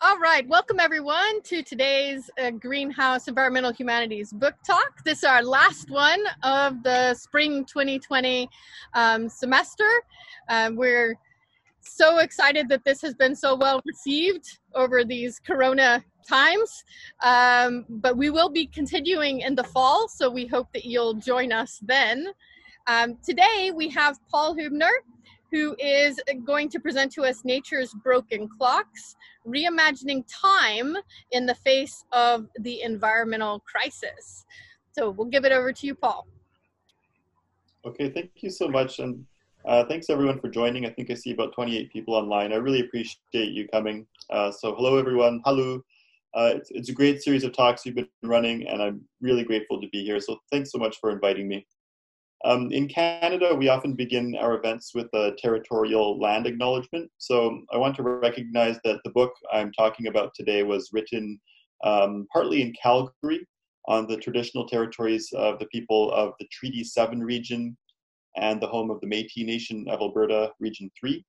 All right, welcome everyone to today's uh, Greenhouse Environmental Humanities Book Talk. This is our last one of the spring 2020 um, semester. Um, we're so excited that this has been so well received over these corona times. Um, but we will be continuing in the fall, so we hope that you'll join us then. Um, today we have Paul Huebener, who is going to present to us Nature's Broken Clocks, reimagining time in the face of the environmental crisis. So we'll give it over to you, Paul. Okay, thank you so much. And uh, thanks everyone for joining. I think I see about 28 people online. I really appreciate you coming. Uh, so hello everyone. Hello. Uh, it's, it's a great series of talks you've been running and I'm really grateful to be here. So thanks so much for inviting me. Um, in Canada, we often begin our events with a territorial land acknowledgement. So I want to recognize that the book I'm talking about today was written um, partly in Calgary on the traditional territories of the people of the Treaty 7 region and the home of the Metis Nation of Alberta, Region 3.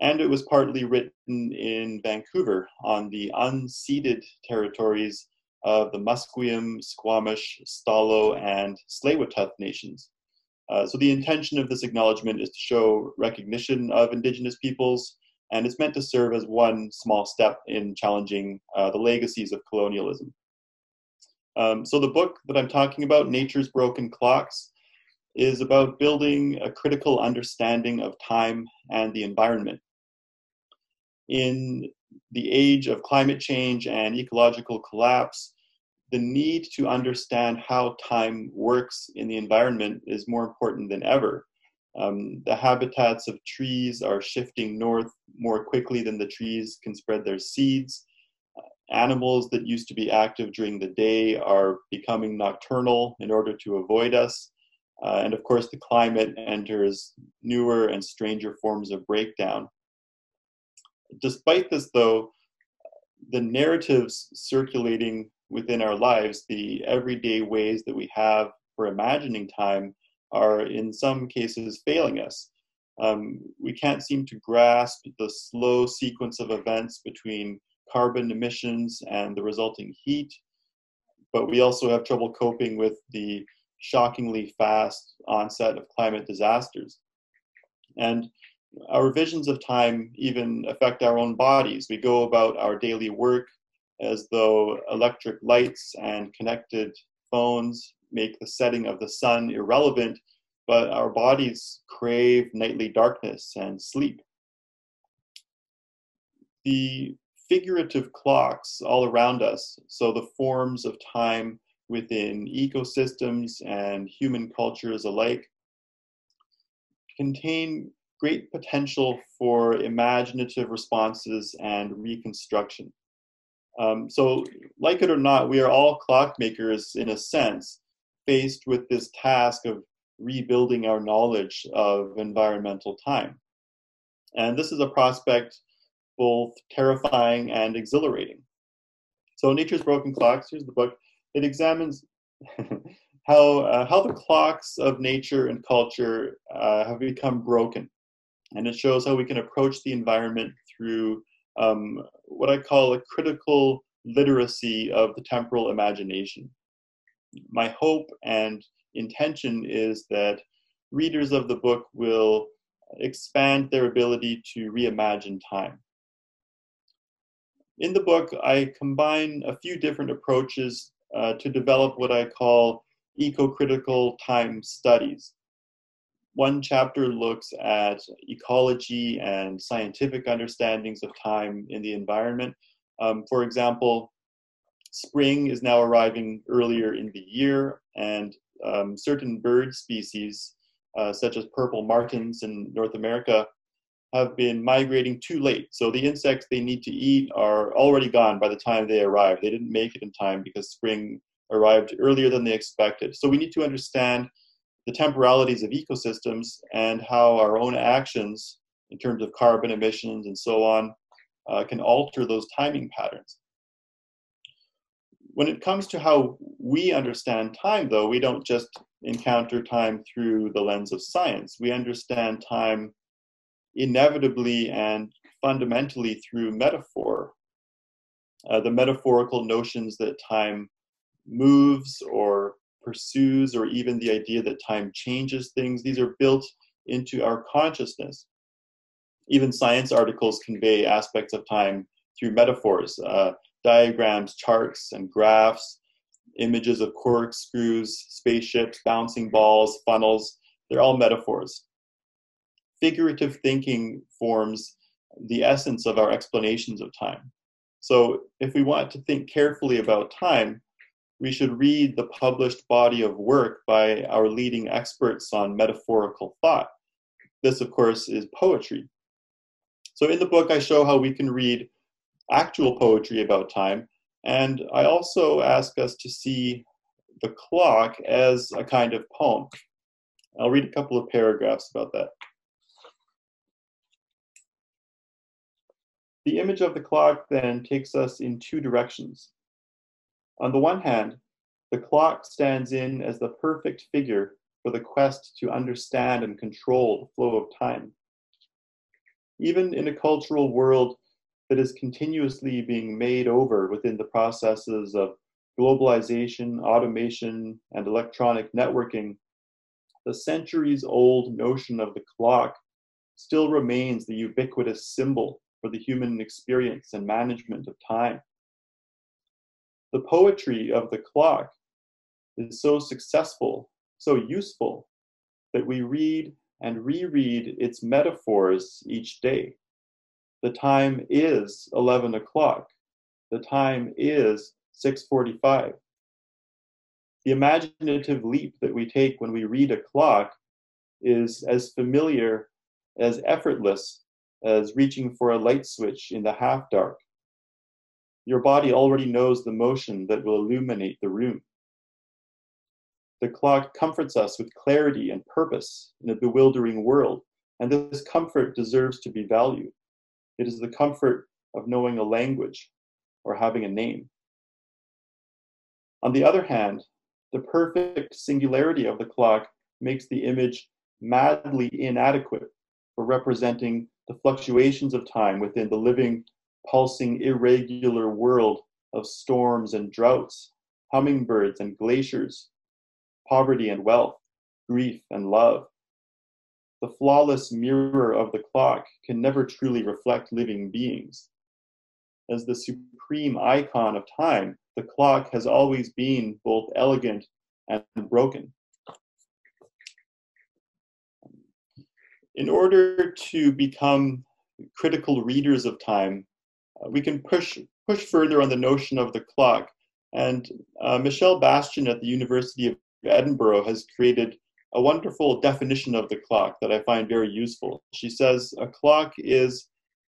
And it was partly written in Vancouver on the unceded territories of the Musqueam, Squamish, Stalo, and Tsleil-Waututh nations. Uh, so the intention of this acknowledgement is to show recognition of Indigenous peoples, and it's meant to serve as one small step in challenging uh, the legacies of colonialism. Um, so the book that I'm talking about, Nature's Broken Clocks, is about building a critical understanding of time and the environment. In the age of climate change and ecological collapse, the need to understand how time works in the environment is more important than ever. Um, the habitats of trees are shifting north more quickly than the trees can spread their seeds. animals that used to be active during the day are becoming nocturnal in order to avoid us. Uh, and of course, the climate enters newer and stranger forms of breakdown. Despite this, though, the narratives circulating within our lives, the everyday ways that we have for imagining time are in some cases failing us. Um, we can't seem to grasp the slow sequence of events between carbon emissions and the resulting heat, but we also have trouble coping with the shockingly fast onset of climate disasters. And our visions of time even affect our own bodies. We go about our daily work as though electric lights and connected phones make the setting of the sun irrelevant, but our bodies crave nightly darkness and sleep. The figurative clocks all around us, so the forms of time within ecosystems and human cultures alike, contain great potential for imaginative responses and reconstruction. Um, so, like it or not, we are all clockmakers in a sense, faced with this task of rebuilding our knowledge of environmental time. And this is a prospect both terrifying and exhilarating. So, Nature's Broken Clocks, here's the book. It examines how, uh, how the clocks of nature and culture uh, have become broken. And it shows how we can approach the environment through um, what I call a critical literacy of the temporal imagination. My hope and intention is that readers of the book will expand their ability to reimagine time. In the book, I combine a few different approaches uh, to develop what I call eco critical time studies. One chapter looks at ecology and scientific understandings of time in the environment. Um, for example, spring is now arriving earlier in the year, and um, certain bird species, uh, such as purple martins in North America, have been migrating too late. So the insects they need to eat are already gone by the time they arrive. They didn't make it in time because spring arrived earlier than they expected. So we need to understand the temporalities of ecosystems and how our own actions in terms of carbon emissions and so on uh, can alter those timing patterns. When it comes to how we understand time, though, we don't just encounter time through the lens of science. We understand time inevitably and fundamentally through metaphor. Uh, the metaphorical notions that time moves or pursues, or even the idea that time changes things, these are built into our consciousness. Even science articles convey aspects of time through metaphors, uh, diagrams, charts, and graphs, images of corkscrews, spaceships, bouncing balls, funnels. They're all metaphors. Figurative thinking forms the essence of our explanations of time. So, if we want to think carefully about time, we should read the published body of work by our leading experts on metaphorical thought. This, of course, is poetry. So, in the book, I show how we can read actual poetry about time, and I also ask us to see the clock as a kind of poem. I'll read a couple of paragraphs about that. The image of the clock then takes us in two directions. On the one hand, the clock stands in as the perfect figure for the quest to understand and control the flow of time. Even in a cultural world that is continuously being made over within the processes of globalization, automation, and electronic networking, the centuries old notion of the clock still remains the ubiquitous symbol for the human experience and management of time. The poetry of the clock is so successful, so useful, that we read and reread its metaphors each day. The time is 11 o'clock. The time is 6:45. The imaginative leap that we take when we read a clock is as familiar, as effortless as reaching for a light switch in the half dark. Your body already knows the motion that will illuminate the room. The clock comforts us with clarity and purpose in a bewildering world, and this comfort deserves to be valued. It is the comfort of knowing a language or having a name. On the other hand, the perfect singularity of the clock makes the image madly inadequate for representing the fluctuations of time within the living, pulsing, irregular world of storms and droughts, hummingbirds and glaciers, poverty and wealth, grief and love. The flawless mirror of the clock can never truly reflect living beings. As the supreme icon of time, the clock has always been both elegant and broken. In order to become critical readers of time, we can push push further on the notion of the clock. And uh, Michelle Bastian at the University of Edinburgh has created a wonderful definition of the clock that I find very useful. She says a clock is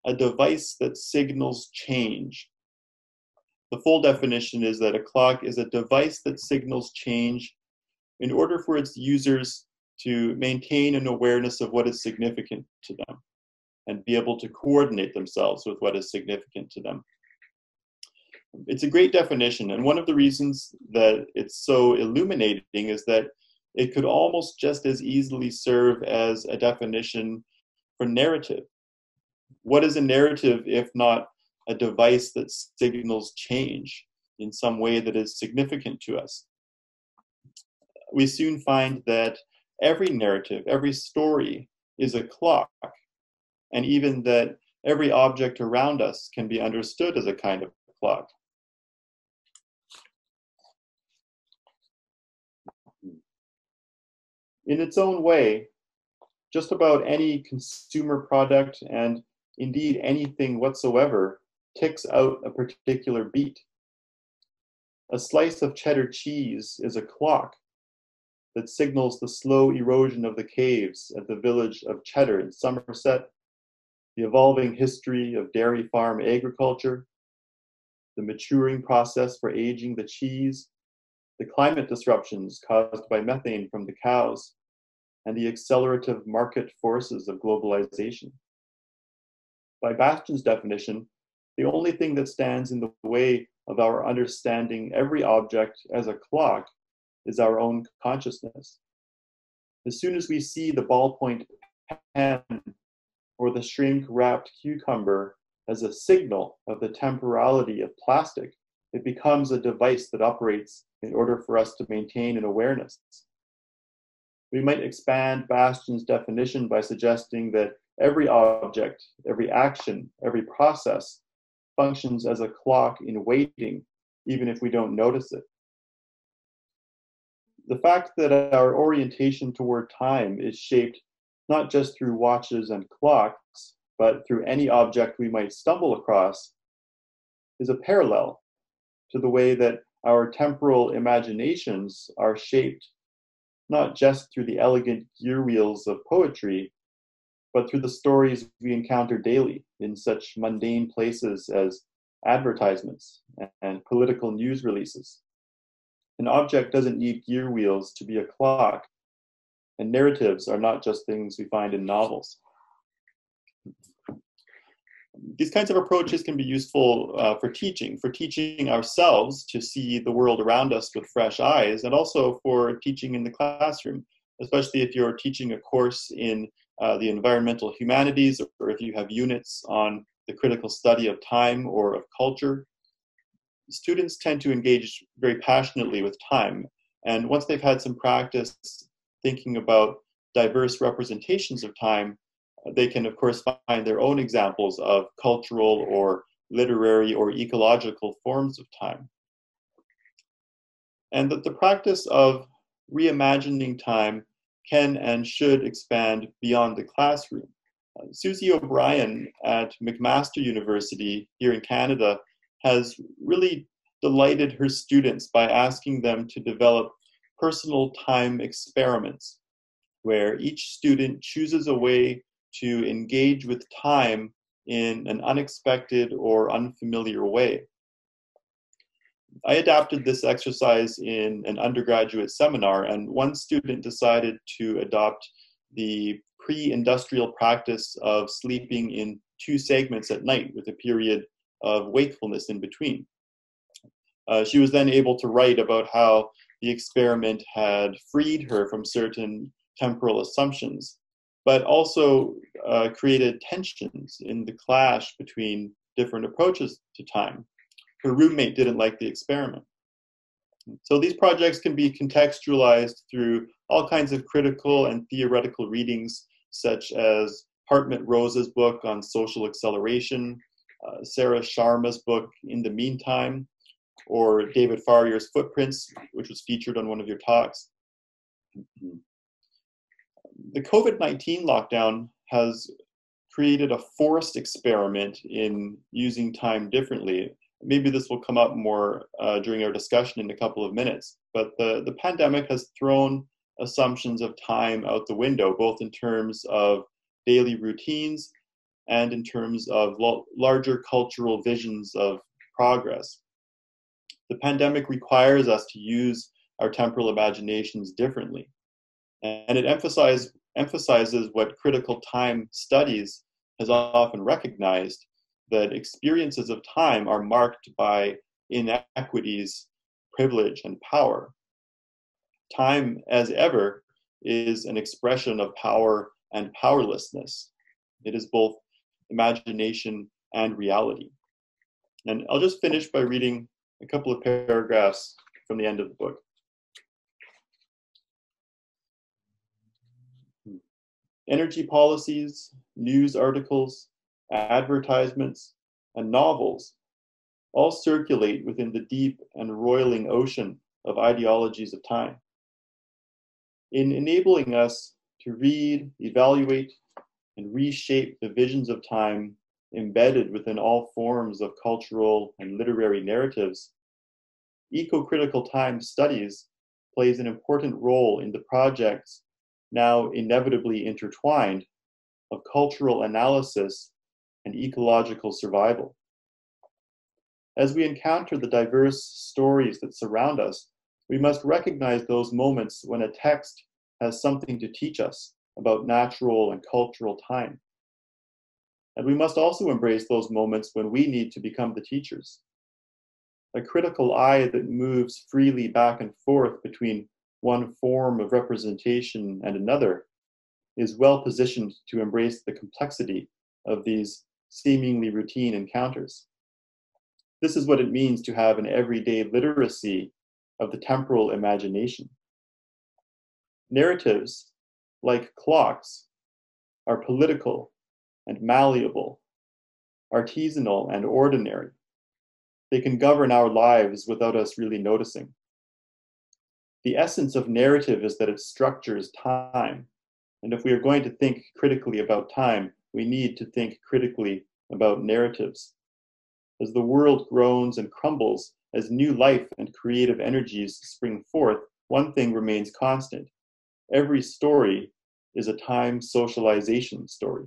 a device that signals change. The full definition is that a clock is a device that signals change in order for its users to maintain an awareness of what is significant to them and be able to coordinate themselves with what is significant to them. It's a great definition, and one of the reasons that it's so illuminating is that it could almost just as easily serve as a definition for narrative. What is a narrative if not a device that signals change in some way that is significant to us? We soon find that every narrative, every story is a clock, and even that every object around us can be understood as a kind of clock. in its own way, just about any consumer product and indeed anything whatsoever ticks out a particular beat. A slice of cheddar cheese is a clock that signals the slow erosion of the caves at the village of Cheddar in Somerset, the evolving history of dairy farm agriculture, the maturing process for aging the cheese, the climate disruptions caused by methane from the cows, and the accelerative market forces of globalization. By Bastian's definition, the only thing that stands in the way of our understanding every object as a clock is our own consciousness. As soon as we see the ballpoint pen or the shrink wrapped cucumber as a signal of the temporality of plastic, it becomes a device that operates in order for us to maintain an awareness. We might expand Bastian's definition by suggesting that every object, every action, every process functions as a clock in waiting, even if we don't notice it. The fact that our orientation toward time is shaped not just through watches and clocks, but through any object we might stumble across, is a parallel to the way that our temporal imaginations are shaped not just through the elegant gear wheels of poetry, but through the stories we encounter daily in such mundane places as advertisements and political news releases. An object doesn't need gear wheels to be a clock, and narratives are not just things we find in novels. These kinds of approaches can be useful uh, for teaching, for teaching ourselves to see the world around us with fresh eyes, and also for teaching in the classroom, especially if you're teaching a course in uh, the environmental humanities or if you have units on the critical study of time or of culture. Students tend to engage very passionately with time, and once they've had some practice thinking about diverse representations of time, they can, of course, find their own examples of cultural or literary or ecological forms of time. And that the practice of reimagining time can and should expand beyond the classroom. Uh, Susie O'Brien at McMaster University here in Canada has really delighted her students by asking them to develop personal time experiments where each student chooses a way to engage with time in an unexpected or unfamiliar way. I adapted this exercise in an undergraduate seminar, and one student decided to adopt the pre industrial practice of sleeping in two segments at night with a period of wakefulness in between. Uh, she was then able to write about how the experiment had freed her from certain temporal assumptions, but also uh, created tensions in the clash between different approaches to time. Her roommate didn't like the experiment. So these projects can be contextualized through all kinds of critical and theoretical readings, such as Hartmut Rosa's book on social acceleration, uh, Sarah Sharma's book In the Meantime, or David Farrier's Footprints, which was featured on one of your talks. The COVID 19 lockdown has created a forced experiment in using time differently. Maybe this will come up more uh, during our discussion in a couple of minutes, but the, the pandemic has thrown assumptions of time out the window, both in terms of daily routines and in terms of lo- larger cultural visions of progress the pandemic requires us to use our temporal imaginations differently. And it emphasize, emphasizes what critical time studies has often recognized that experiences of time are marked by inequities, privilege, and power. Time, as ever, is an expression of power and powerlessness. It is both imagination and reality. And I'll just finish by reading a couple of paragraphs from the end of the book. Energy policies, news articles, advertisements, and novels all circulate within the deep and roiling ocean of ideologies of time. In enabling us to read, evaluate, and reshape the visions of time embedded within all forms of cultural and literary narratives, eco-critical time studies plays an important role in the projects now inevitably intertwined of cultural analysis and ecological survival. As we encounter the diverse stories that surround us, we must recognize those moments when a text has something to teach us about natural and cultural time. And we must also embrace those moments when we need to become the teachers. A critical eye that moves freely back and forth between one form of representation and another is well positioned to embrace the complexity of these seemingly routine encounters. This is what it means to have an everyday literacy of the temporal imagination. Narratives, like clocks, are political and malleable, artisanal and ordinary. They can govern our lives without us really noticing. The essence of narrative is that it structures time. And if we are going to think critically about time, we need to think critically about narratives. As the world groans and crumbles, as new life and creative energies spring forth, one thing remains constant. Every story is a time socialization story.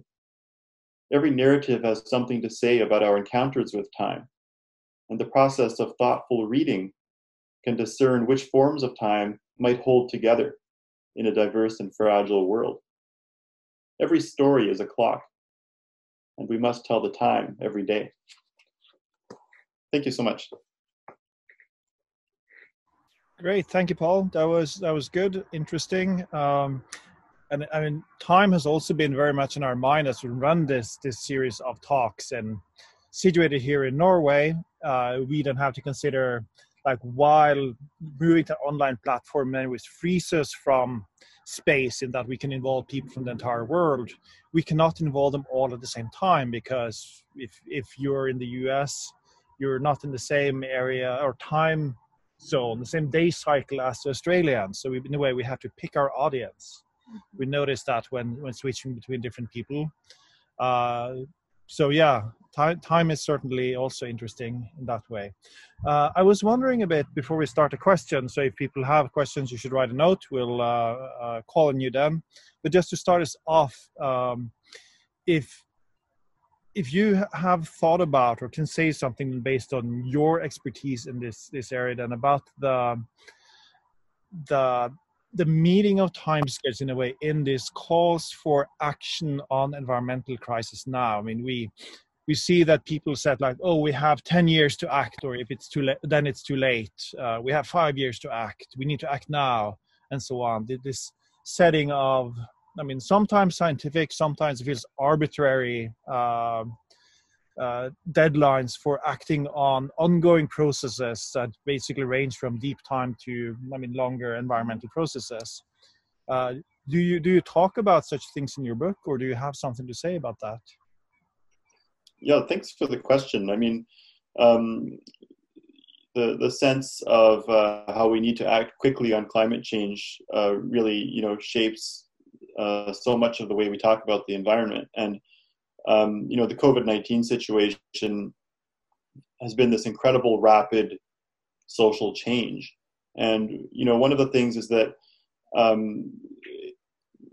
Every narrative has something to say about our encounters with time, and the process of thoughtful reading can discern which forms of time might hold together in a diverse and fragile world. Every story is a clock, and we must tell the time every day. Thank you so much. Great, thank you, Paul. That was that was good, interesting, um, and I mean, time has also been very much in our mind as we run this this series of talks. And situated here in Norway, uh, we don't have to consider like while moving to online platform, frees us from space in that we can involve people from the entire world. We cannot involve them all at the same time because if if you're in the US, you're not in the same area or time zone, the same day cycle as the Australians. So we, in a way, we have to pick our audience. We notice that when when switching between different people. Uh, so yeah, time time is certainly also interesting in that way. Uh, I was wondering a bit before we start a question. So if people have questions, you should write a note. We'll uh, uh, call on you then. But just to start us off, um, if if you have thought about or can say something based on your expertise in this this area then about the the the meeting of time scales in a way in this calls for action on environmental crisis now. I mean we we see that people said like oh we have 10 years to act or if it's too late then it's too late. Uh, we have five years to act. We need to act now and so on. This setting of I mean, sometimes scientific, sometimes it feels arbitrary uh, uh, deadlines for acting on ongoing processes that basically range from deep time to, I mean, longer environmental processes. Uh, do you do you talk about such things in your book, or do you have something to say about that? Yeah, thanks for the question. I mean, um, the the sense of uh, how we need to act quickly on climate change uh, really, you know, shapes uh, so much of the way we talk about the environment. And um, you know, the COVID nineteen situation has been this incredible, rapid social change. And you know, one of the things is that um,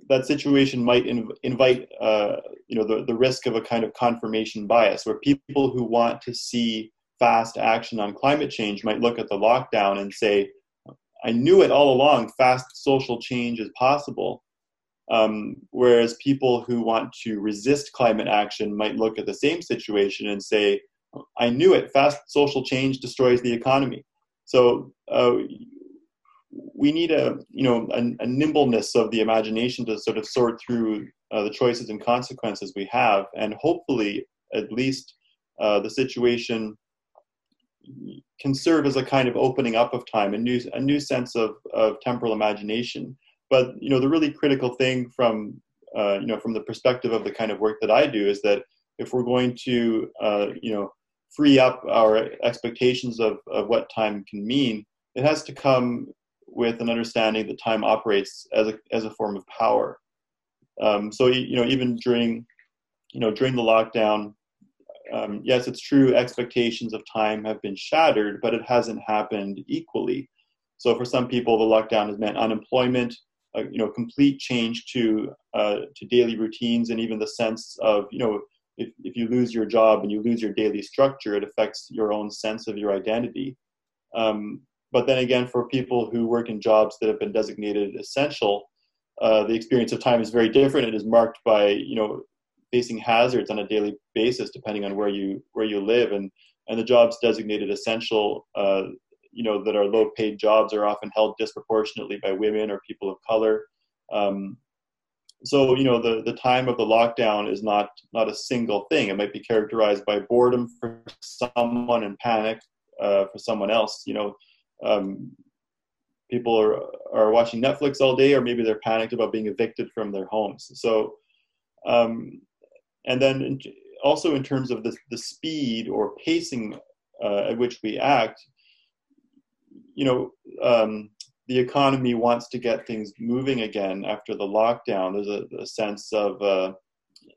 that situation might inv- invite uh, you know the, the risk of a kind of confirmation bias, where people who want to see fast action on climate change might look at the lockdown and say, "I knew it all along. Fast social change is possible." Um, whereas people who want to resist climate action might look at the same situation and say, I knew it, fast social change destroys the economy. So uh, we need a, you know, a, a, nimbleness of the imagination to sort of sort through uh, the choices and consequences we have. And hopefully, at least, uh, the situation can serve as a kind of opening up of time, a new, a new sense of, of temporal imagination but you know the really critical thing from uh, you know from the perspective of the kind of work that I do is that if we're going to uh, you know free up our expectations of, of what time can mean, it has to come with an understanding that time operates as a as a form of power. Um, so you know even during you know during the lockdown, um, yes, it's true expectations of time have been shattered, but it hasn't happened equally. So for some people, the lockdown has meant unemployment a you know complete change to uh, to daily routines and even the sense of you know if, if you lose your job and you lose your daily structure it affects your own sense of your identity. Um, but then again for people who work in jobs that have been designated essential uh, the experience of time is very different. It is marked by you know facing hazards on a daily basis depending on where you where you live. And and the jobs designated essential uh, you know that are low paid jobs are often held disproportionately by women or people of color um, so you know the the time of the lockdown is not not a single thing. It might be characterized by boredom for someone and panic uh, for someone else. You know, um, people are are watching Netflix all day, or maybe they're panicked about being evicted from their homes. So, um, and then also in terms of the the speed or pacing uh, at which we act, you know, um, the economy wants to get things moving again after the lockdown. There's a, a sense of, uh,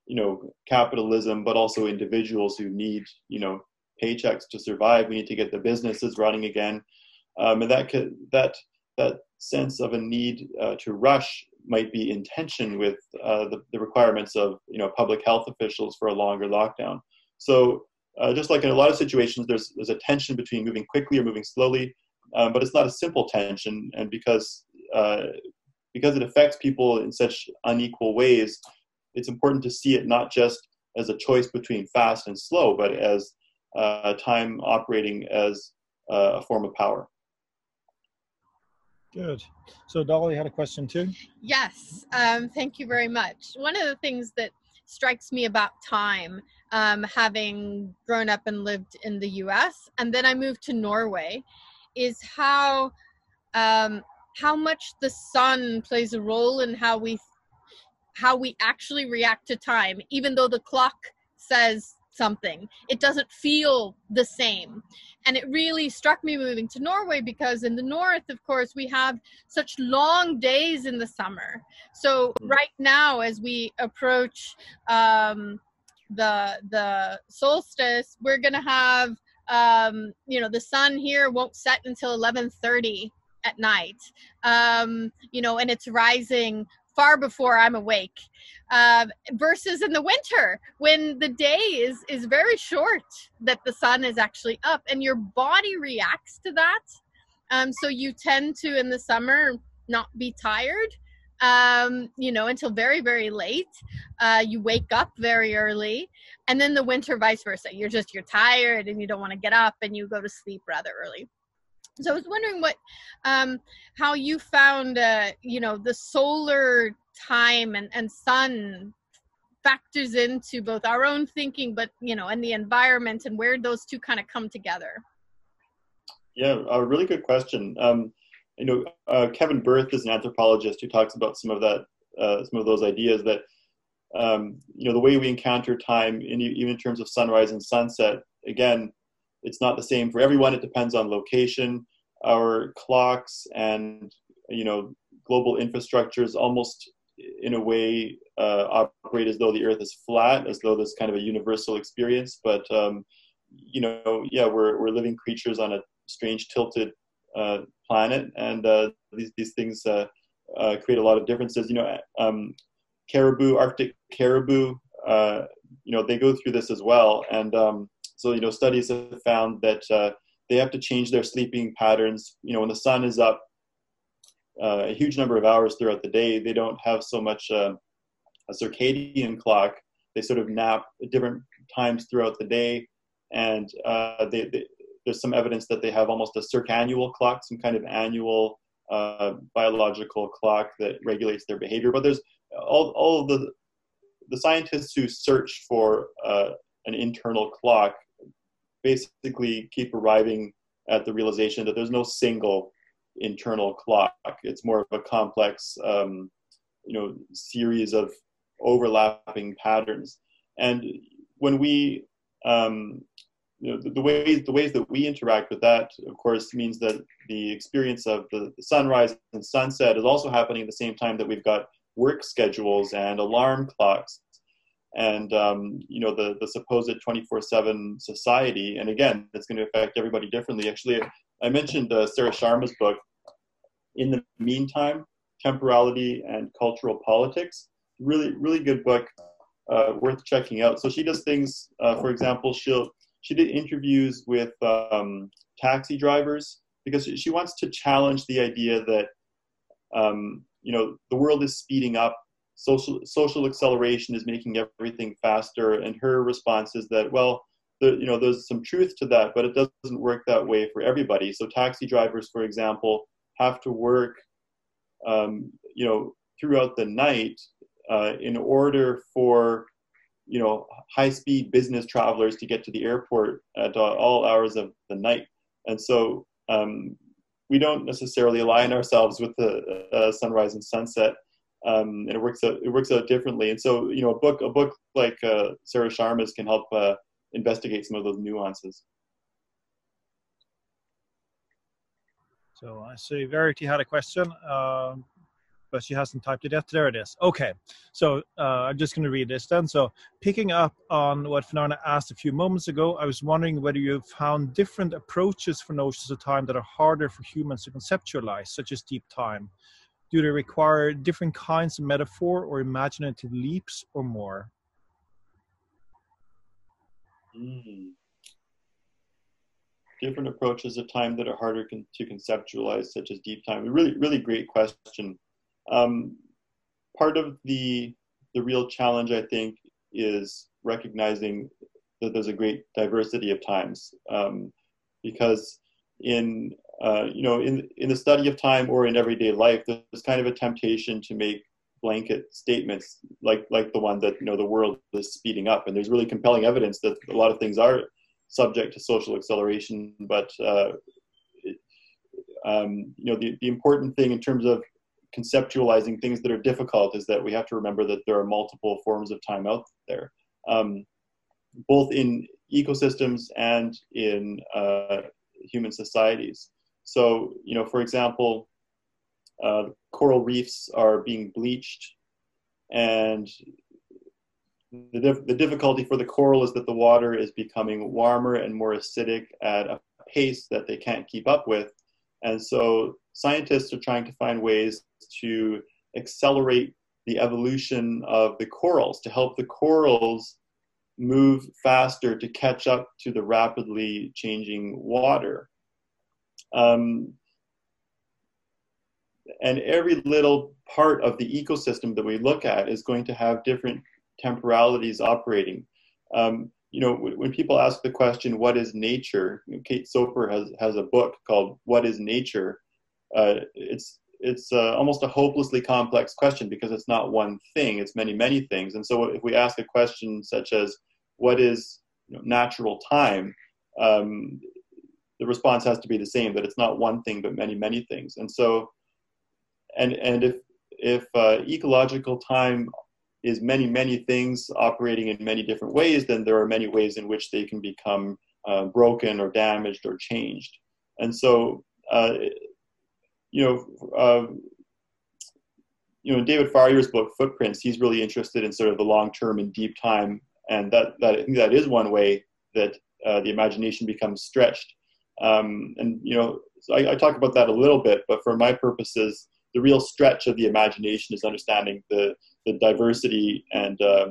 you know, capitalism, but also individuals who need, you know, paychecks to survive. We need to get the businesses running again, um, and that could, that that sense of a need uh, to rush might be in tension with uh, the, the, requirements of, you know, public health officials for a longer lockdown. So. Uh, just like in a lot of situations, there's there's a tension between moving quickly or moving slowly um, but it's not a simple tension, and because uh, because it affects people in such unequal ways, it's important to see it not just as a choice between fast and slow, but as uh, time operating as uh, a form of power. Good. So Dolly had a question too. Yes. Um, thank you very much. One of the things that strikes me about time, um, having grown up and lived in the U.S. and then I moved to Norway, is how um, how much the sun plays a role in how we how we actually react to time even though the clock says something. It doesn't feel the same. And it really struck me moving to norway because in the north of course we have such long days in the summer. So hmm. right now as we approach um, the the solstice we're gonna have um, you know the sun here won't set until 11:30 at night. Um, you know and it's rising far before i'm awake. Uh, versus in the winter when the day is is very short that the sun is actually up and your body reacts to that. Um, so you tend to in the summer not be tired um, you know, until very, very late. Uh, you wake up very early, and then the winter, vice versa. You're just you're tired and you don't want to get up, and you go to sleep rather early. So I was wondering what, um, how you found, uh, you know, the solar time and and sun factors into both our own thinking, but you know, and the environment, and where those two kind of come together. Yeah, a really good question. Um, you know, uh, Kevin Birth is an anthropologist who talks about some of that, uh, some of those ideas that, um, you know, the way we encounter time, in, even in terms of sunrise and sunset, again, it's not the same for everyone. It depends on location. Our clocks and you know global infrastructures almost in a way uh, operate as though the Earth is flat, as though there's kind of a universal experience. But um, you know, yeah, we're we're living creatures on a strange tilted uh, planet, and uh, these these things uh, create a lot of differences. You know, um, caribou, Arctic caribou, you know, they go through this as well, and um, so you know, studies have found that they have to change their sleeping patterns. You know, when the sun is up uh, a huge number of hours throughout the day, they don't have so much uh, a circadian clock. They sort of nap at different times throughout the day, and uh, they, they, there's some evidence that they have almost a circannual clock, some kind of annual uh, biological clock that regulates their behavior. But there's all, all the the scientists who search for uh, an internal clock basically keep arriving at the realization that there's no single internal clock. It's more of a complex, um, you know, series of overlapping patterns. And when we um, you know, the, the, ways the ways that we interact with that, of course, means that the experience of the sunrise and sunset is also happening at the same time that we've got work schedules and alarm clocks, and um, you know the the supposed 24/7 society. And again, it's going to affect everybody differently. Actually, I mentioned uh, Sarah Sharma's book, "In the Meantime: Temporality and Cultural Politics." Really, really good book, uh, worth checking out. So she does things. Uh, for example, she'll she did interviews with um, taxi drivers because she wants to challenge the idea that um, you know the world is speeding up. Social social acceleration is making everything faster. And her response is that well the, you know there's some truth to that but it doesn't work that way for everybody. So taxi drivers for example have to work um, you know throughout the night uh, in order for you know high speed business travelers to get to the airport at all hours of the night. And so um, we don't necessarily align ourselves with the uh, sunrise and sunset um, and it works out it works out differently. And so you know a book a book like uh, sarah sharma's can help uh, investigate some of those nuances. So i see. Verity had a question. Um, but she hasn't typed it yet. There it is. Okay, so uh, I'm just going to read this then. So, picking up on what Fernanda asked a few moments ago, I was wondering whether you found different approaches for notions of time that are harder for humans to conceptualize, such as deep time. Do they require different kinds of metaphor or imaginative leaps or more? Mm. Different approaches of time that are harder con- to conceptualize, such as deep time. Really, really great question. Um, part of the the real challenge, I think, is recognizing that there's a great diversity of times, um, because in uh, you know in in the study of time or in everyday life, there's kind of a temptation to make blanket statements like like the one that you know the world is speeding up, and there's really compelling evidence that a lot of things are subject to social acceleration, but uh, um, you know the, the important thing in terms of conceptualizing things that are difficult is that we have to remember that there are multiple forms of time out there, um, both in ecosystems and in uh, human societies. So, you know, for example, uh, coral reefs are being bleached, and the, dif- the difficulty for the coral is that the water is becoming warmer and more acidic at a pace that they can't keep up with. And so scientists are trying to find ways to accelerate the evolution of the corals, to help the corals move faster to catch up to the rapidly changing water. Um, and every little part of the ecosystem that we look at is going to have different temporalities operating. Um, you know, when people ask the question, "What is nature?" Kate Soper has has a book called "What Is Nature." Uh, it's it's uh, almost a hopelessly complex question because it's not one thing; it's many many things. And so, if we ask a question such as "What is you know, natural time?" Um, the response has to be the same that it's not one thing but many many things. And so, and and if if uh, ecological time is many many things operating in many different ways, then there are many ways in which they can become uh, broken or damaged or changed. And so, uh, you know, uh, you know, in David Farrier's book Footprints, he's really interested in sort of the long term and deep time, and that that I think that is one way that uh, the imagination becomes stretched. Um, and you know, so I, I, talk about that a little bit, but for my purposes, the real stretch of the imagination is understanding the the diversity and uh,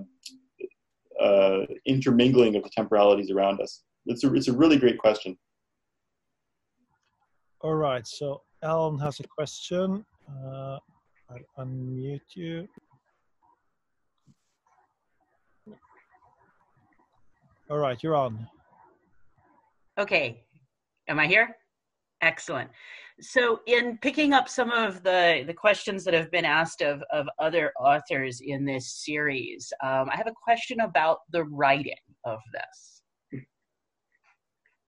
uh, intermingling of the temporalities around us. It's a it's a really great question. All right, so Alan has a question. Uh, I'll unmute you. All right, you're on. Okay, am I here? Excellent. So, in picking up some of the, the questions that have been asked of, of other authors in this series, um, I have a question about the writing of this.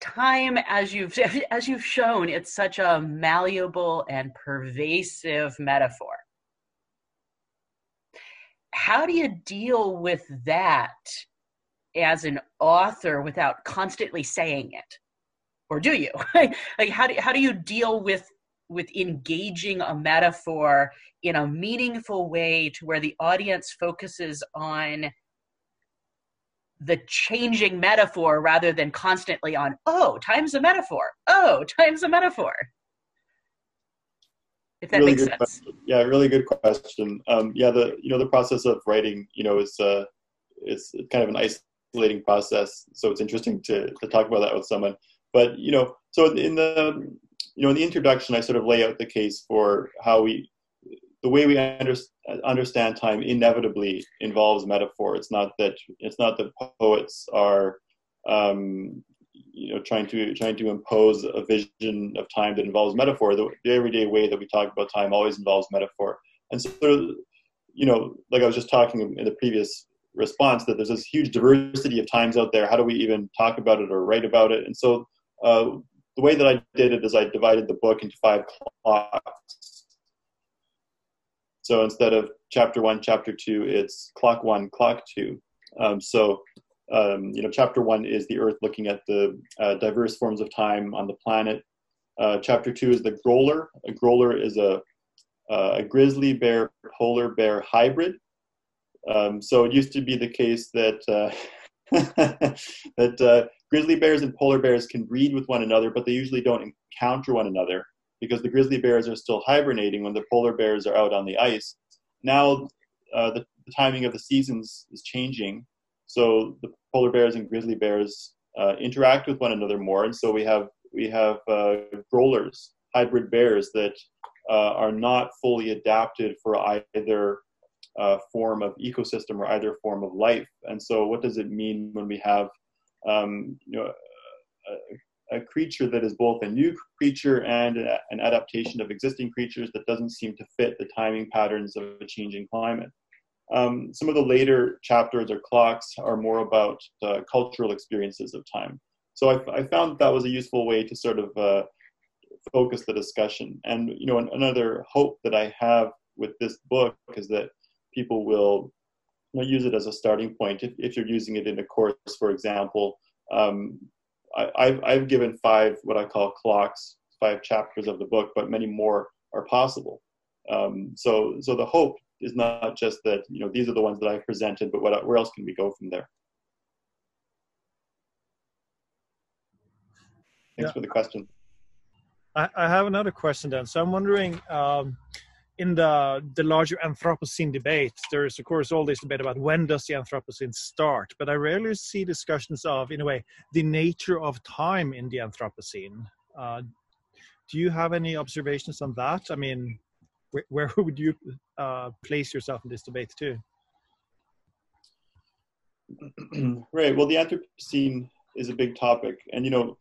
Time as you've as you've shown it's such a malleable and pervasive metaphor. How do you deal with that as an author without constantly saying it or do you? Like how do, how do you deal with with engaging a metaphor in a meaningful way to where the audience focuses on the changing metaphor rather than constantly on oh time's a metaphor. Oh time's a metaphor. If that really makes sense. question. yeah really good question. Um, yeah the you know the process of writing you know is uh it's kind of an isolating process so it's interesting to, to talk about that with someone but you know so in the you know in the introduction i sort of lay out the case for how we the way we under, understand time inevitably involves metaphor. It's not that it's not that poets are um, you know trying to trying to impose a vision of time that involves metaphor. The, the, everyday way that we talk about time always involves metaphor. And so you know, like I was just talking in the previous response, that there's this huge diversity of times out there. How do we even talk about it or write about it? And so uh, the way that I did it is I divided the book into five clocks. So instead of chapter one, chapter two, it's clock one, clock two. Um, so um, you know, chapter one is the Earth looking at the uh, diverse forms of time on the planet. Uh, chapter two is the grolar. A grolar is a, uh, a grizzly bear polar bear hybrid. Um, so it used to be the case that uh, that uh, grizzly bears and polar bears can breed with one another, but they usually don't encounter one another because the grizzly bears are still hibernating when the polar bears are out on the ice. Now uh, the, the, timing of the seasons is changing, so the polar bears and grizzly bears uh, interact with one another more, and so we have we have uh, grolars, hybrid bears that uh, are not fully adapted for either uh, form of ecosystem or either form of life. And so, what does it mean when we have um, you know, a, a, creature that is both a new creature and a, an adaptation of existing creatures that doesn't seem to fit the timing patterns of a changing climate? Um, some of the later chapters or clocks are more about uh, cultural experiences of time. So I, I, found that, was a useful way to sort of uh, focus the discussion. And you know, another hope that I have with this book is that people will you know, use it as a starting point. If, if you're using it in a course, for example, um, I, have I've given five what I call clocks, five chapters of the book, but many more are possible. Um, so, so the hope is not just that you know these are the ones that I've presented, but what, where else can we go from there? Thanks yeah. for the question. I, I, have another question then. So I'm wondering, um, in the the larger Anthropocene debate, there is of course all this debate about when does the Anthropocene start, but I rarely see discussions of, in a way, the nature of time in the Anthropocene. Uh, do you have any observations on that? I mean, where, where would you uh, place yourself in this debate too? right. Well, the Anthropocene is a big topic, and you know,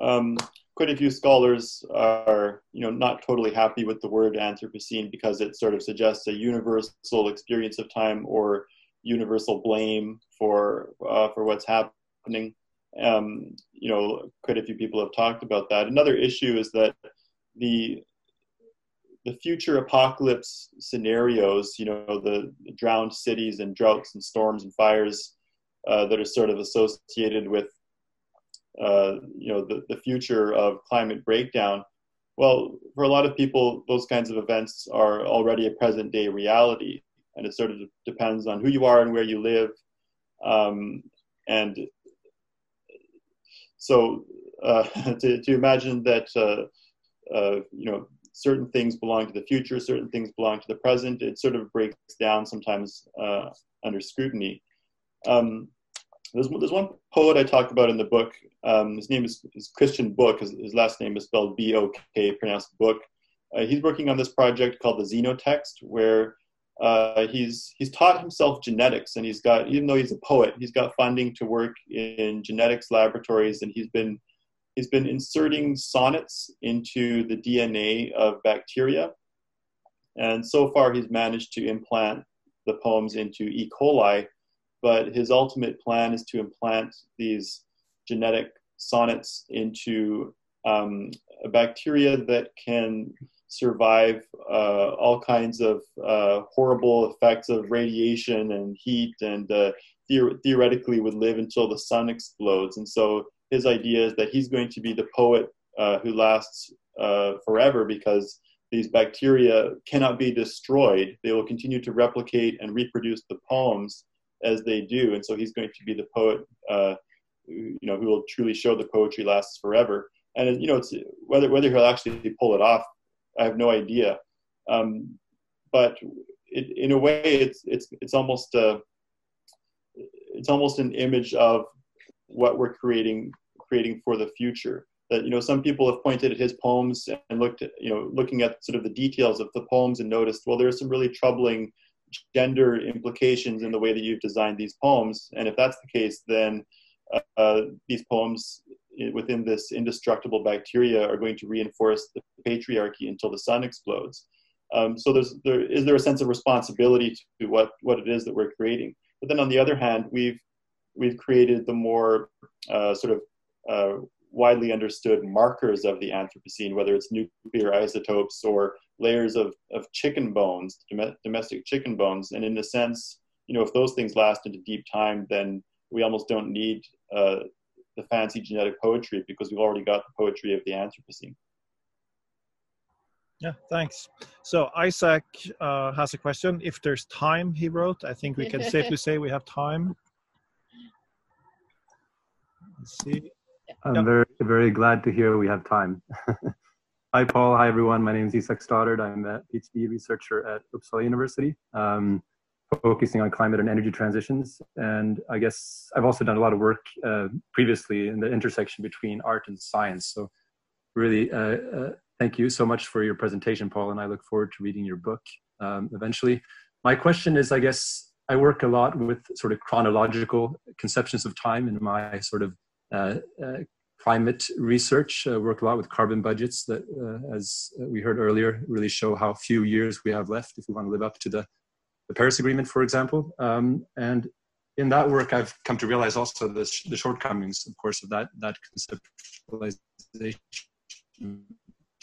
um, quite a few scholars are, you know, not totally happy with the word Anthropocene because it sort of suggests a universal experience of time or universal blame for uh, for what's happening. Um, you know, quite a few people have talked about that. Another issue is that the the future apocalypse scenarios, you know, the, drowned cities and droughts and storms and fires uh, that are sort of associated with uh, you know the, the future of climate breakdown well for a lot of people those kinds of events are already a present day reality. And it sort of depends on who you are and where you live. Um, and so uh, to, to imagine that uh, uh, you know certain things belong to the future certain things belong to the present it sort of breaks down sometimes uh, under scrutiny. Um, there's, there's one poet I talk about in the book. Um, his name is, is Christian Bök. His, his, last name is spelled B O K, pronounced Book. Uh, he's working on this project called the Xenotext, where uh, he's he's taught himself genetics, and he's got even though he's a poet, he's got funding to work in genetics laboratories, and he's been he's been inserting sonnets into the DNA of bacteria, and so far he's managed to implant the poems into E. coli, but his ultimate plan is to implant these genetic sonnets into um, a bacteria that can survive uh, all kinds of uh, horrible effects of radiation and heat and uh, theor- theoretically would live until the sun explodes. And so his idea is that he's going to be the poet uh, who lasts uh, forever because these bacteria cannot be destroyed. They will continue to replicate and reproduce the poems as they do. And so he's going to be the poet, uh, you know, who will truly show the poetry lasts forever. And you know, it's whether whether he'll actually pull it off, I have no idea. Um, but it, in a way, it's it's it's almost a, it's almost an image of what we're creating creating for the future that you know some people have pointed at his poems and looked at you know looking at sort of the details of the poems and noticed well there's some really troubling gender implications in the way that you've designed these poems. And if that's the case, then uh, these poems within this indestructible bacteria are going to reinforce the patriarchy until the sun explodes. Um, so there's there is there a sense of responsibility to what what it is that we're creating. But then on the other hand, we've we've created the more uh, sort of uh, widely understood markers of the Anthropocene, whether it's nuclear isotopes or layers of, of chicken bones, domestic chicken bones. And in a sense, you know, if those things last into deep time, then we almost don't need uh, the fancy genetic poetry because we've already got the poetry of the Anthropocene. Yeah, thanks. So Isaac uh, has a question. If there's time, he wrote, I think we can safely say we have time. Let's see. I'm yep. very, very glad to hear we have time. hi, Paul. Hi, everyone. My name is Isaac Stoddard. I'm a PhD researcher at Uppsala University, um, focusing on climate and energy transitions. And I guess I've also done a lot of work uh, previously in the intersection between art and science. So, really, uh, uh, thank you so much for your presentation, Paul. And I look forward to reading your book um, eventually. My question is I guess I work a lot with sort of chronological conceptions of time in my sort of climate research, uh, work a lot with carbon budgets that, as we heard earlier, really show how few years we have left if we want to live up to the, the Paris Agreement, for example. Um, and in that work, I've come to realize also the, sh- the shortcomings, of course, of that that conceptualization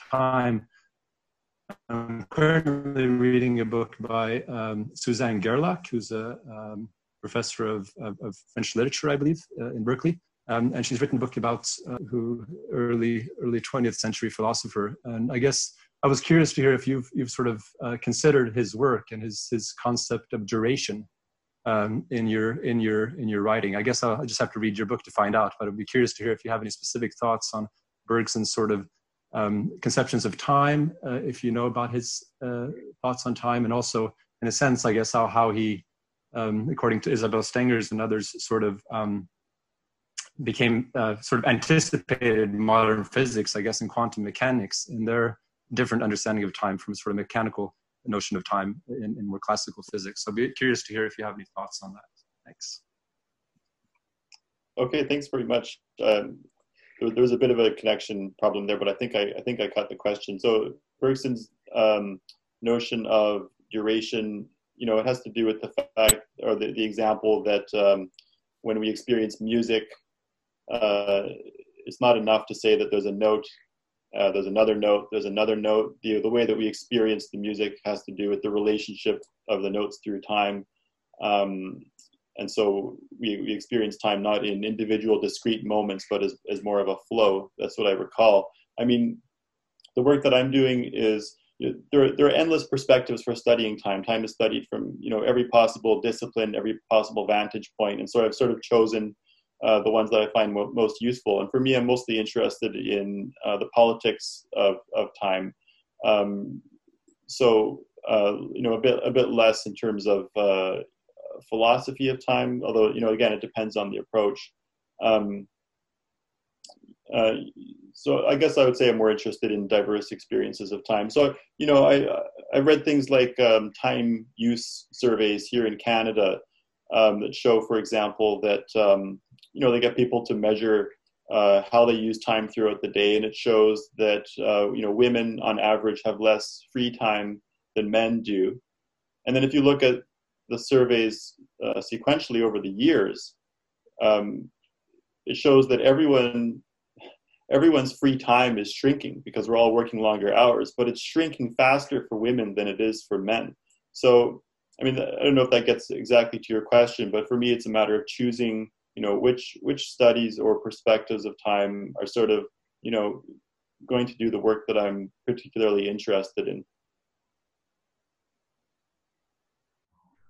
time. I'm currently reading a book by um, Suzanne Guerlac, who's a um, professor of, of, of, French literature, I believe, uh, in Berkeley. Um, and she's written a book about uh, who early early 20th century philosopher. And I guess I was curious to hear if you've you've sort of uh, considered his work and his his concept of duration um, in your in your in your writing. I guess I'll, i just have to read your book to find out. But I'd be curious to hear if you have any specific thoughts on Bergson's sort of um, conceptions of time, uh, if you know about his uh, thoughts on time, and also in a sense, I guess how how he, um, according to Isabelle Stengers and others, sort of um, became uh, sort of anticipated modern physics, I guess, in quantum mechanics, and their different understanding of time from sort of mechanical notion of time in, in more classical physics. So I'd be curious to hear if you have any thoughts on that. Thanks. Okay, thanks very much. Um, there, there, was a bit of a connection problem there, but I think I, I think I caught the question. So Bergson's um, notion of duration, you know, it has to do with the fact or the, the example that um, when we experience music, uh, it's not enough to say that there's a note, uh, there's another note, there's another note. The, the way that we experience the music has to do with the relationship of the notes through time. Um, and so we, we experience time not in individual discrete moments, but as, as more of a flow. That's what I recall. I mean, the work that I'm doing is there, there are endless perspectives for studying time. Time is studied from you know every possible discipline, every possible vantage point, and so I've sort of chosen uh, the ones that I find mo- most useful. And for me, I'm mostly interested in uh, the politics of, of time. Um, so uh, you know, a bit a bit less in terms of uh, philosophy of time. Although you know, again, it depends on the approach. Um, uh, so I guess I would say I'm more interested in diverse experiences of time. So you know, I I read things like um, time use surveys here in Canada um, that show, for example, that um, you know they get people to measure uh, how they use time throughout the day, and it shows that uh, you know women on average have less free time than men do. And then if you look at the surveys uh, sequentially over the years, um, it shows that everyone everyone's free time is shrinking because we're all working longer hours, but it's shrinking faster for women than it is for men. So, I mean, I don't know if that gets exactly to your question, but for me, it's a matter of choosing you know which which studies or perspectives of time are sort of you know going to do the work that i'm particularly interested in?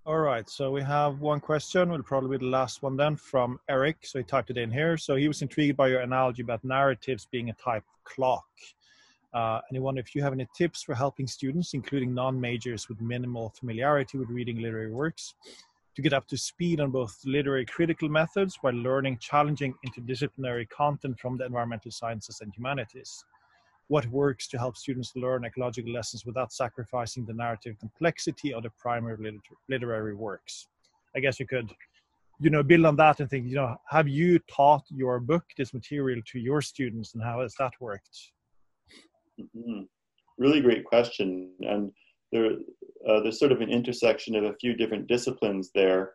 All right so we have one question will probably be the last one then from eric. So he typed it in here. So he was intrigued by your analogy about narratives being a type of clock. Uh, and he wondered if you have any tips for helping students including non-majors with minimal familiarity with reading literary works to get up to speed on both literary critical methods while learning challenging interdisciplinary content from the environmental sciences and humanities. What works to help students learn ecological lessons without sacrificing the narrative complexity of the primary liter- literary works? I guess you could, you know, build on that and think, you know, have you taught your book this material to your students, and how has that worked? Mm-hmm. Really great question, and there uh, there's sort of an intersection of a few different disciplines there.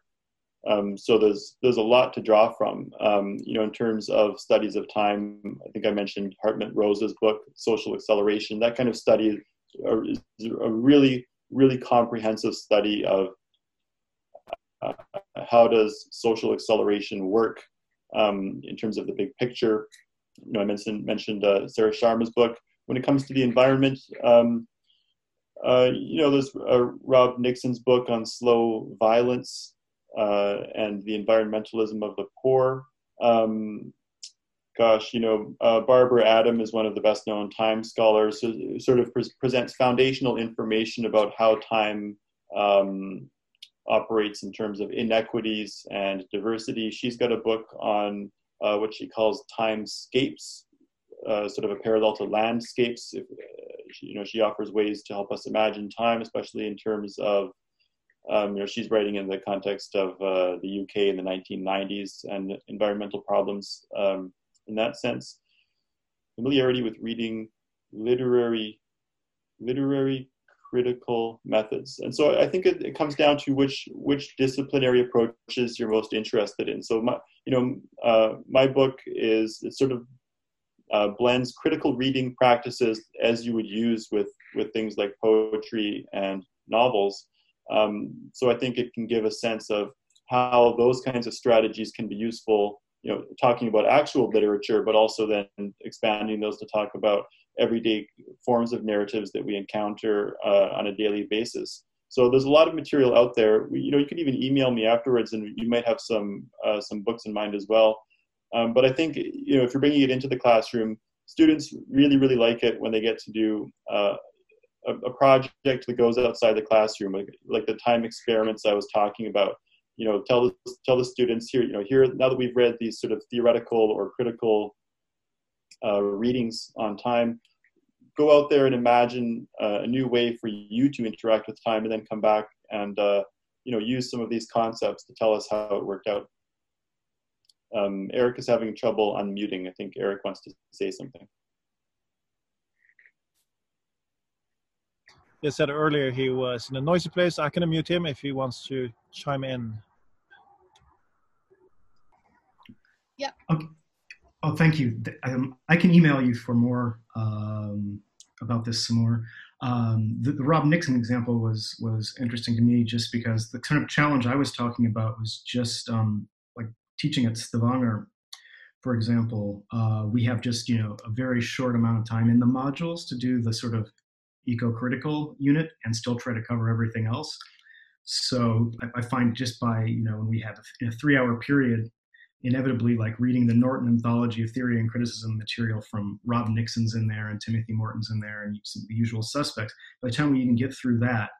Um, so there's there's a lot to draw from. Um, you know, in terms of studies of time, I think I mentioned Hartmut Rosa's book, Social Acceleration. That kind of study is a really really comprehensive study of uh, how does social acceleration work um, in terms of the big picture. You know, I mentioned mentioned uh, Sarah Sharma's book. When it comes to the environment, um, uh, you know, there's uh, Rob Nixon's book on slow violence uh, and the environmentalism of the poor. Um, gosh, you know, uh, Barbara Adam is one of the best known time scholars, so sort of pre- presents foundational information about how time um, operates in terms of inequities and diversity. She's got a book on uh, what she calls timescapes, uh, sort of a parallel to landscapes. If, she, you know, she offers ways to help us imagine time, especially in terms of, um, you know, she's writing in the context of uh, the UK in the 1990s and environmental problems um, in that sense. Familiarity with reading literary, literary critical methods. And so I think it, it, comes down to which which disciplinary approaches you're most interested in. So my you know uh, my book is it's sort of uh, blends critical reading practices as you would use with with things like poetry and novels. Um, so I think it can give a sense of how those kinds of strategies can be useful. You know, talking about actual literature, but also then expanding those to talk about everyday forms of narratives that we encounter uh, on a daily basis. So there's a lot of material out there. You know, you can even email me afterwards, and you might have some uh, some books in mind as well. Um, but I think you know if you're bringing it into the classroom, students really really like it when they get to do uh, a, a, project that goes outside the classroom, like, like the time experiments I was talking about. You know, tell the, tell the students here. You know, here now that we've read these sort of theoretical or critical uh, readings on time, go out there and imagine uh, a new way for you to interact with time, and then come back and uh, you know use some of these concepts to tell us how it worked out. Um, Eric is having trouble unmuting. I think Eric wants to say something. He said earlier he was in a noisy place. I can unmute him if he wants to chime in. Yeah. Okay. Oh, thank you. Um, I can email you for more um, about this some more. Um, the, the, Rob Nixon example was was interesting to me just because the kind of challenge I was talking about was just um, like teaching at Stavanger, for example. Uh, we have just you know a very short amount of time in the modules to do the sort of eco-critical unit and still try to cover everything else. So I, I find just by you know when we have a, a three-hour period inevitably like reading the Norton Anthology of Theory and Criticism material from Rob Nixon's in there and Timothy Morton's in there and some the usual suspects. By the time we even get through that,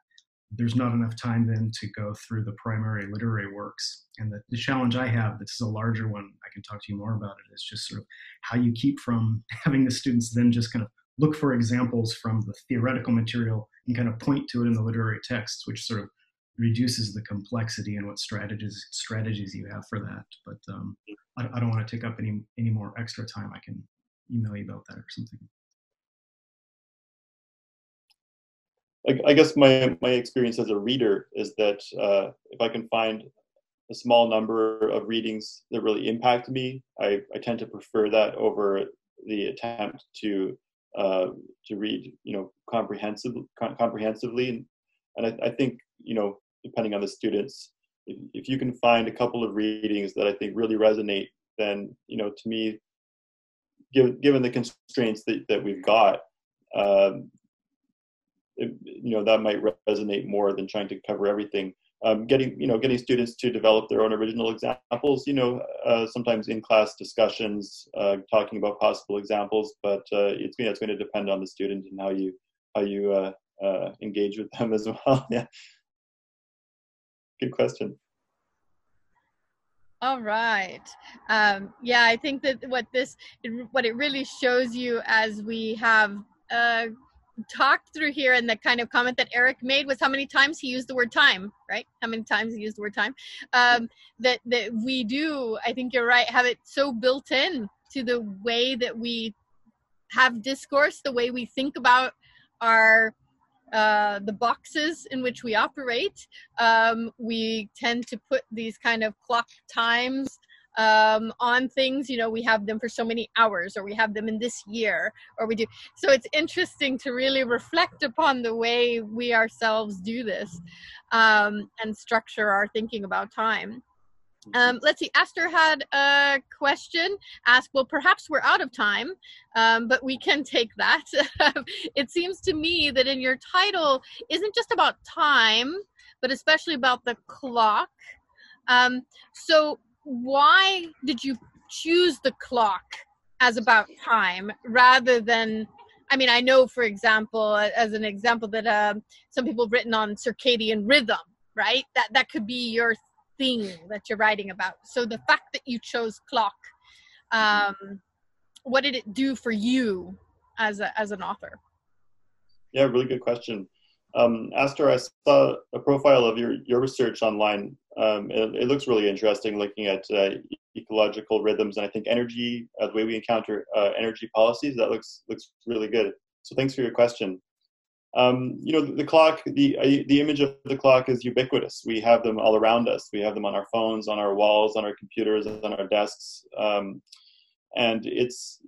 there's not enough time then to go through the primary literary works. And the, the challenge I have, this is a larger one, I can talk to you more about it, is just sort of how you keep from having the students then just kind of look for examples from the theoretical material and kind of point to it in the literary texts, which sort of reduces the complexity and what strategies strategies you have for that. But um, I, I, don't want to take up any any more extra time. I can email you about that or something. I, I guess my my experience as a reader is that uh, if I can find a small number of readings that really impact me, I, I tend to prefer that over the attempt to uh, to read, you know, comprehensively, comprehensively. And I, I, think, you know, depending on the students. If, if you can find a couple of readings that I think really resonate, then you know, to me, given given the constraints that, that we've got, um, you know, that might resonate more than trying to cover everything. Um, getting you know getting students to develop their own original examples you know uh, sometimes in class discussions uh, talking about possible examples but uh, it's know, it's going to depend on the student and how you how you uh, uh, engage with them as well yeah good question. All right. Um, yeah, I think that what this, what it really shows you as we have uh, talked through here and the kind of comment that Eric made was how many times he used the word time, right? How many times he used the word time. Um, that, that we do, I think you're right, have it so built in to the way that we have discourse, the way we think about our uh, the boxes in which we operate. Um, we tend to put these kind of clock times um, on things. You know, we have them for so many hours, or we have them in this year, or we do. So it's interesting to really reflect upon the way we ourselves do this um, and structure our thinking about time. Um, let's see, Esther had a question asked, well, perhaps we're out of time, um, but we can take that. it seems to me that in your title isn't just about time, but especially about the clock. Um, so, why did you choose the clock as about time rather than? I mean, I know, for example, as an example, that uh, some people have written on circadian rhythm, right? That that could be your thing that you're writing about. So the fact that you chose clock, um, what did it do for you as a, as an author? Yeah, really good question. Um, Astor, I saw a profile of your, your research online. Um, it, it, looks really interesting looking at uh, ecological rhythms and I think energy, uh, the way we encounter uh, energy policies, that looks, looks really good. So thanks for your question. Um, you know, the, the clock, the, uh, the image of the clock is ubiquitous. We have them all around us. We have them on our phones, on our walls, on our computers, on our desks. Um, and it's,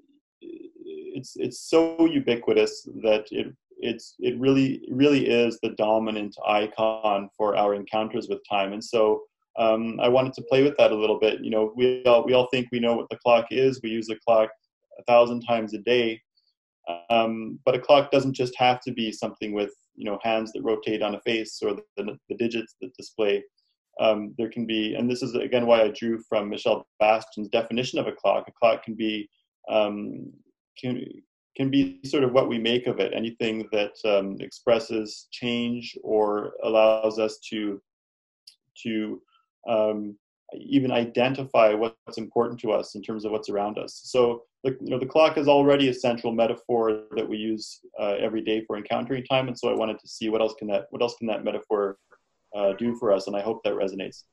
it's, it's so ubiquitous that it, it's, it really, really is the dominant icon for our encounters with time. And so um, I wanted to play with that a little bit. You know, we all, we all think we know what the clock is. We use the clock a thousand times a day um, but a clock doesn't just have to be something with you know hands that rotate on a face or the, the, digits that display. Um, there can be, and this is again why I drew from michelle Bastian's definition of a clock. A clock can be um, can can be sort of what we make of it. Anything that um, expresses change or allows us to to um, even identify what's important to us in terms of what's around us. So the, you know, the clock is already a central metaphor that we use uh, every day for encountering time, and so I wanted to see what else can that what else can that metaphor uh, do for us, and I hope that resonates.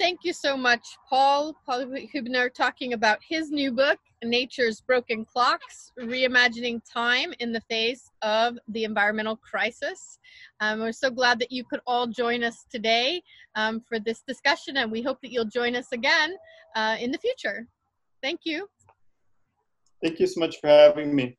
Thank you so much, Paul. Paul Huebener talking about his new book, Nature's Broken Clocks Reimagining Time in the Face of the Environmental Crisis. Um, we're so glad that you could all join us today um, for this discussion, and we hope that you'll join us again uh, in the future. Thank you. Thank you so much for having me.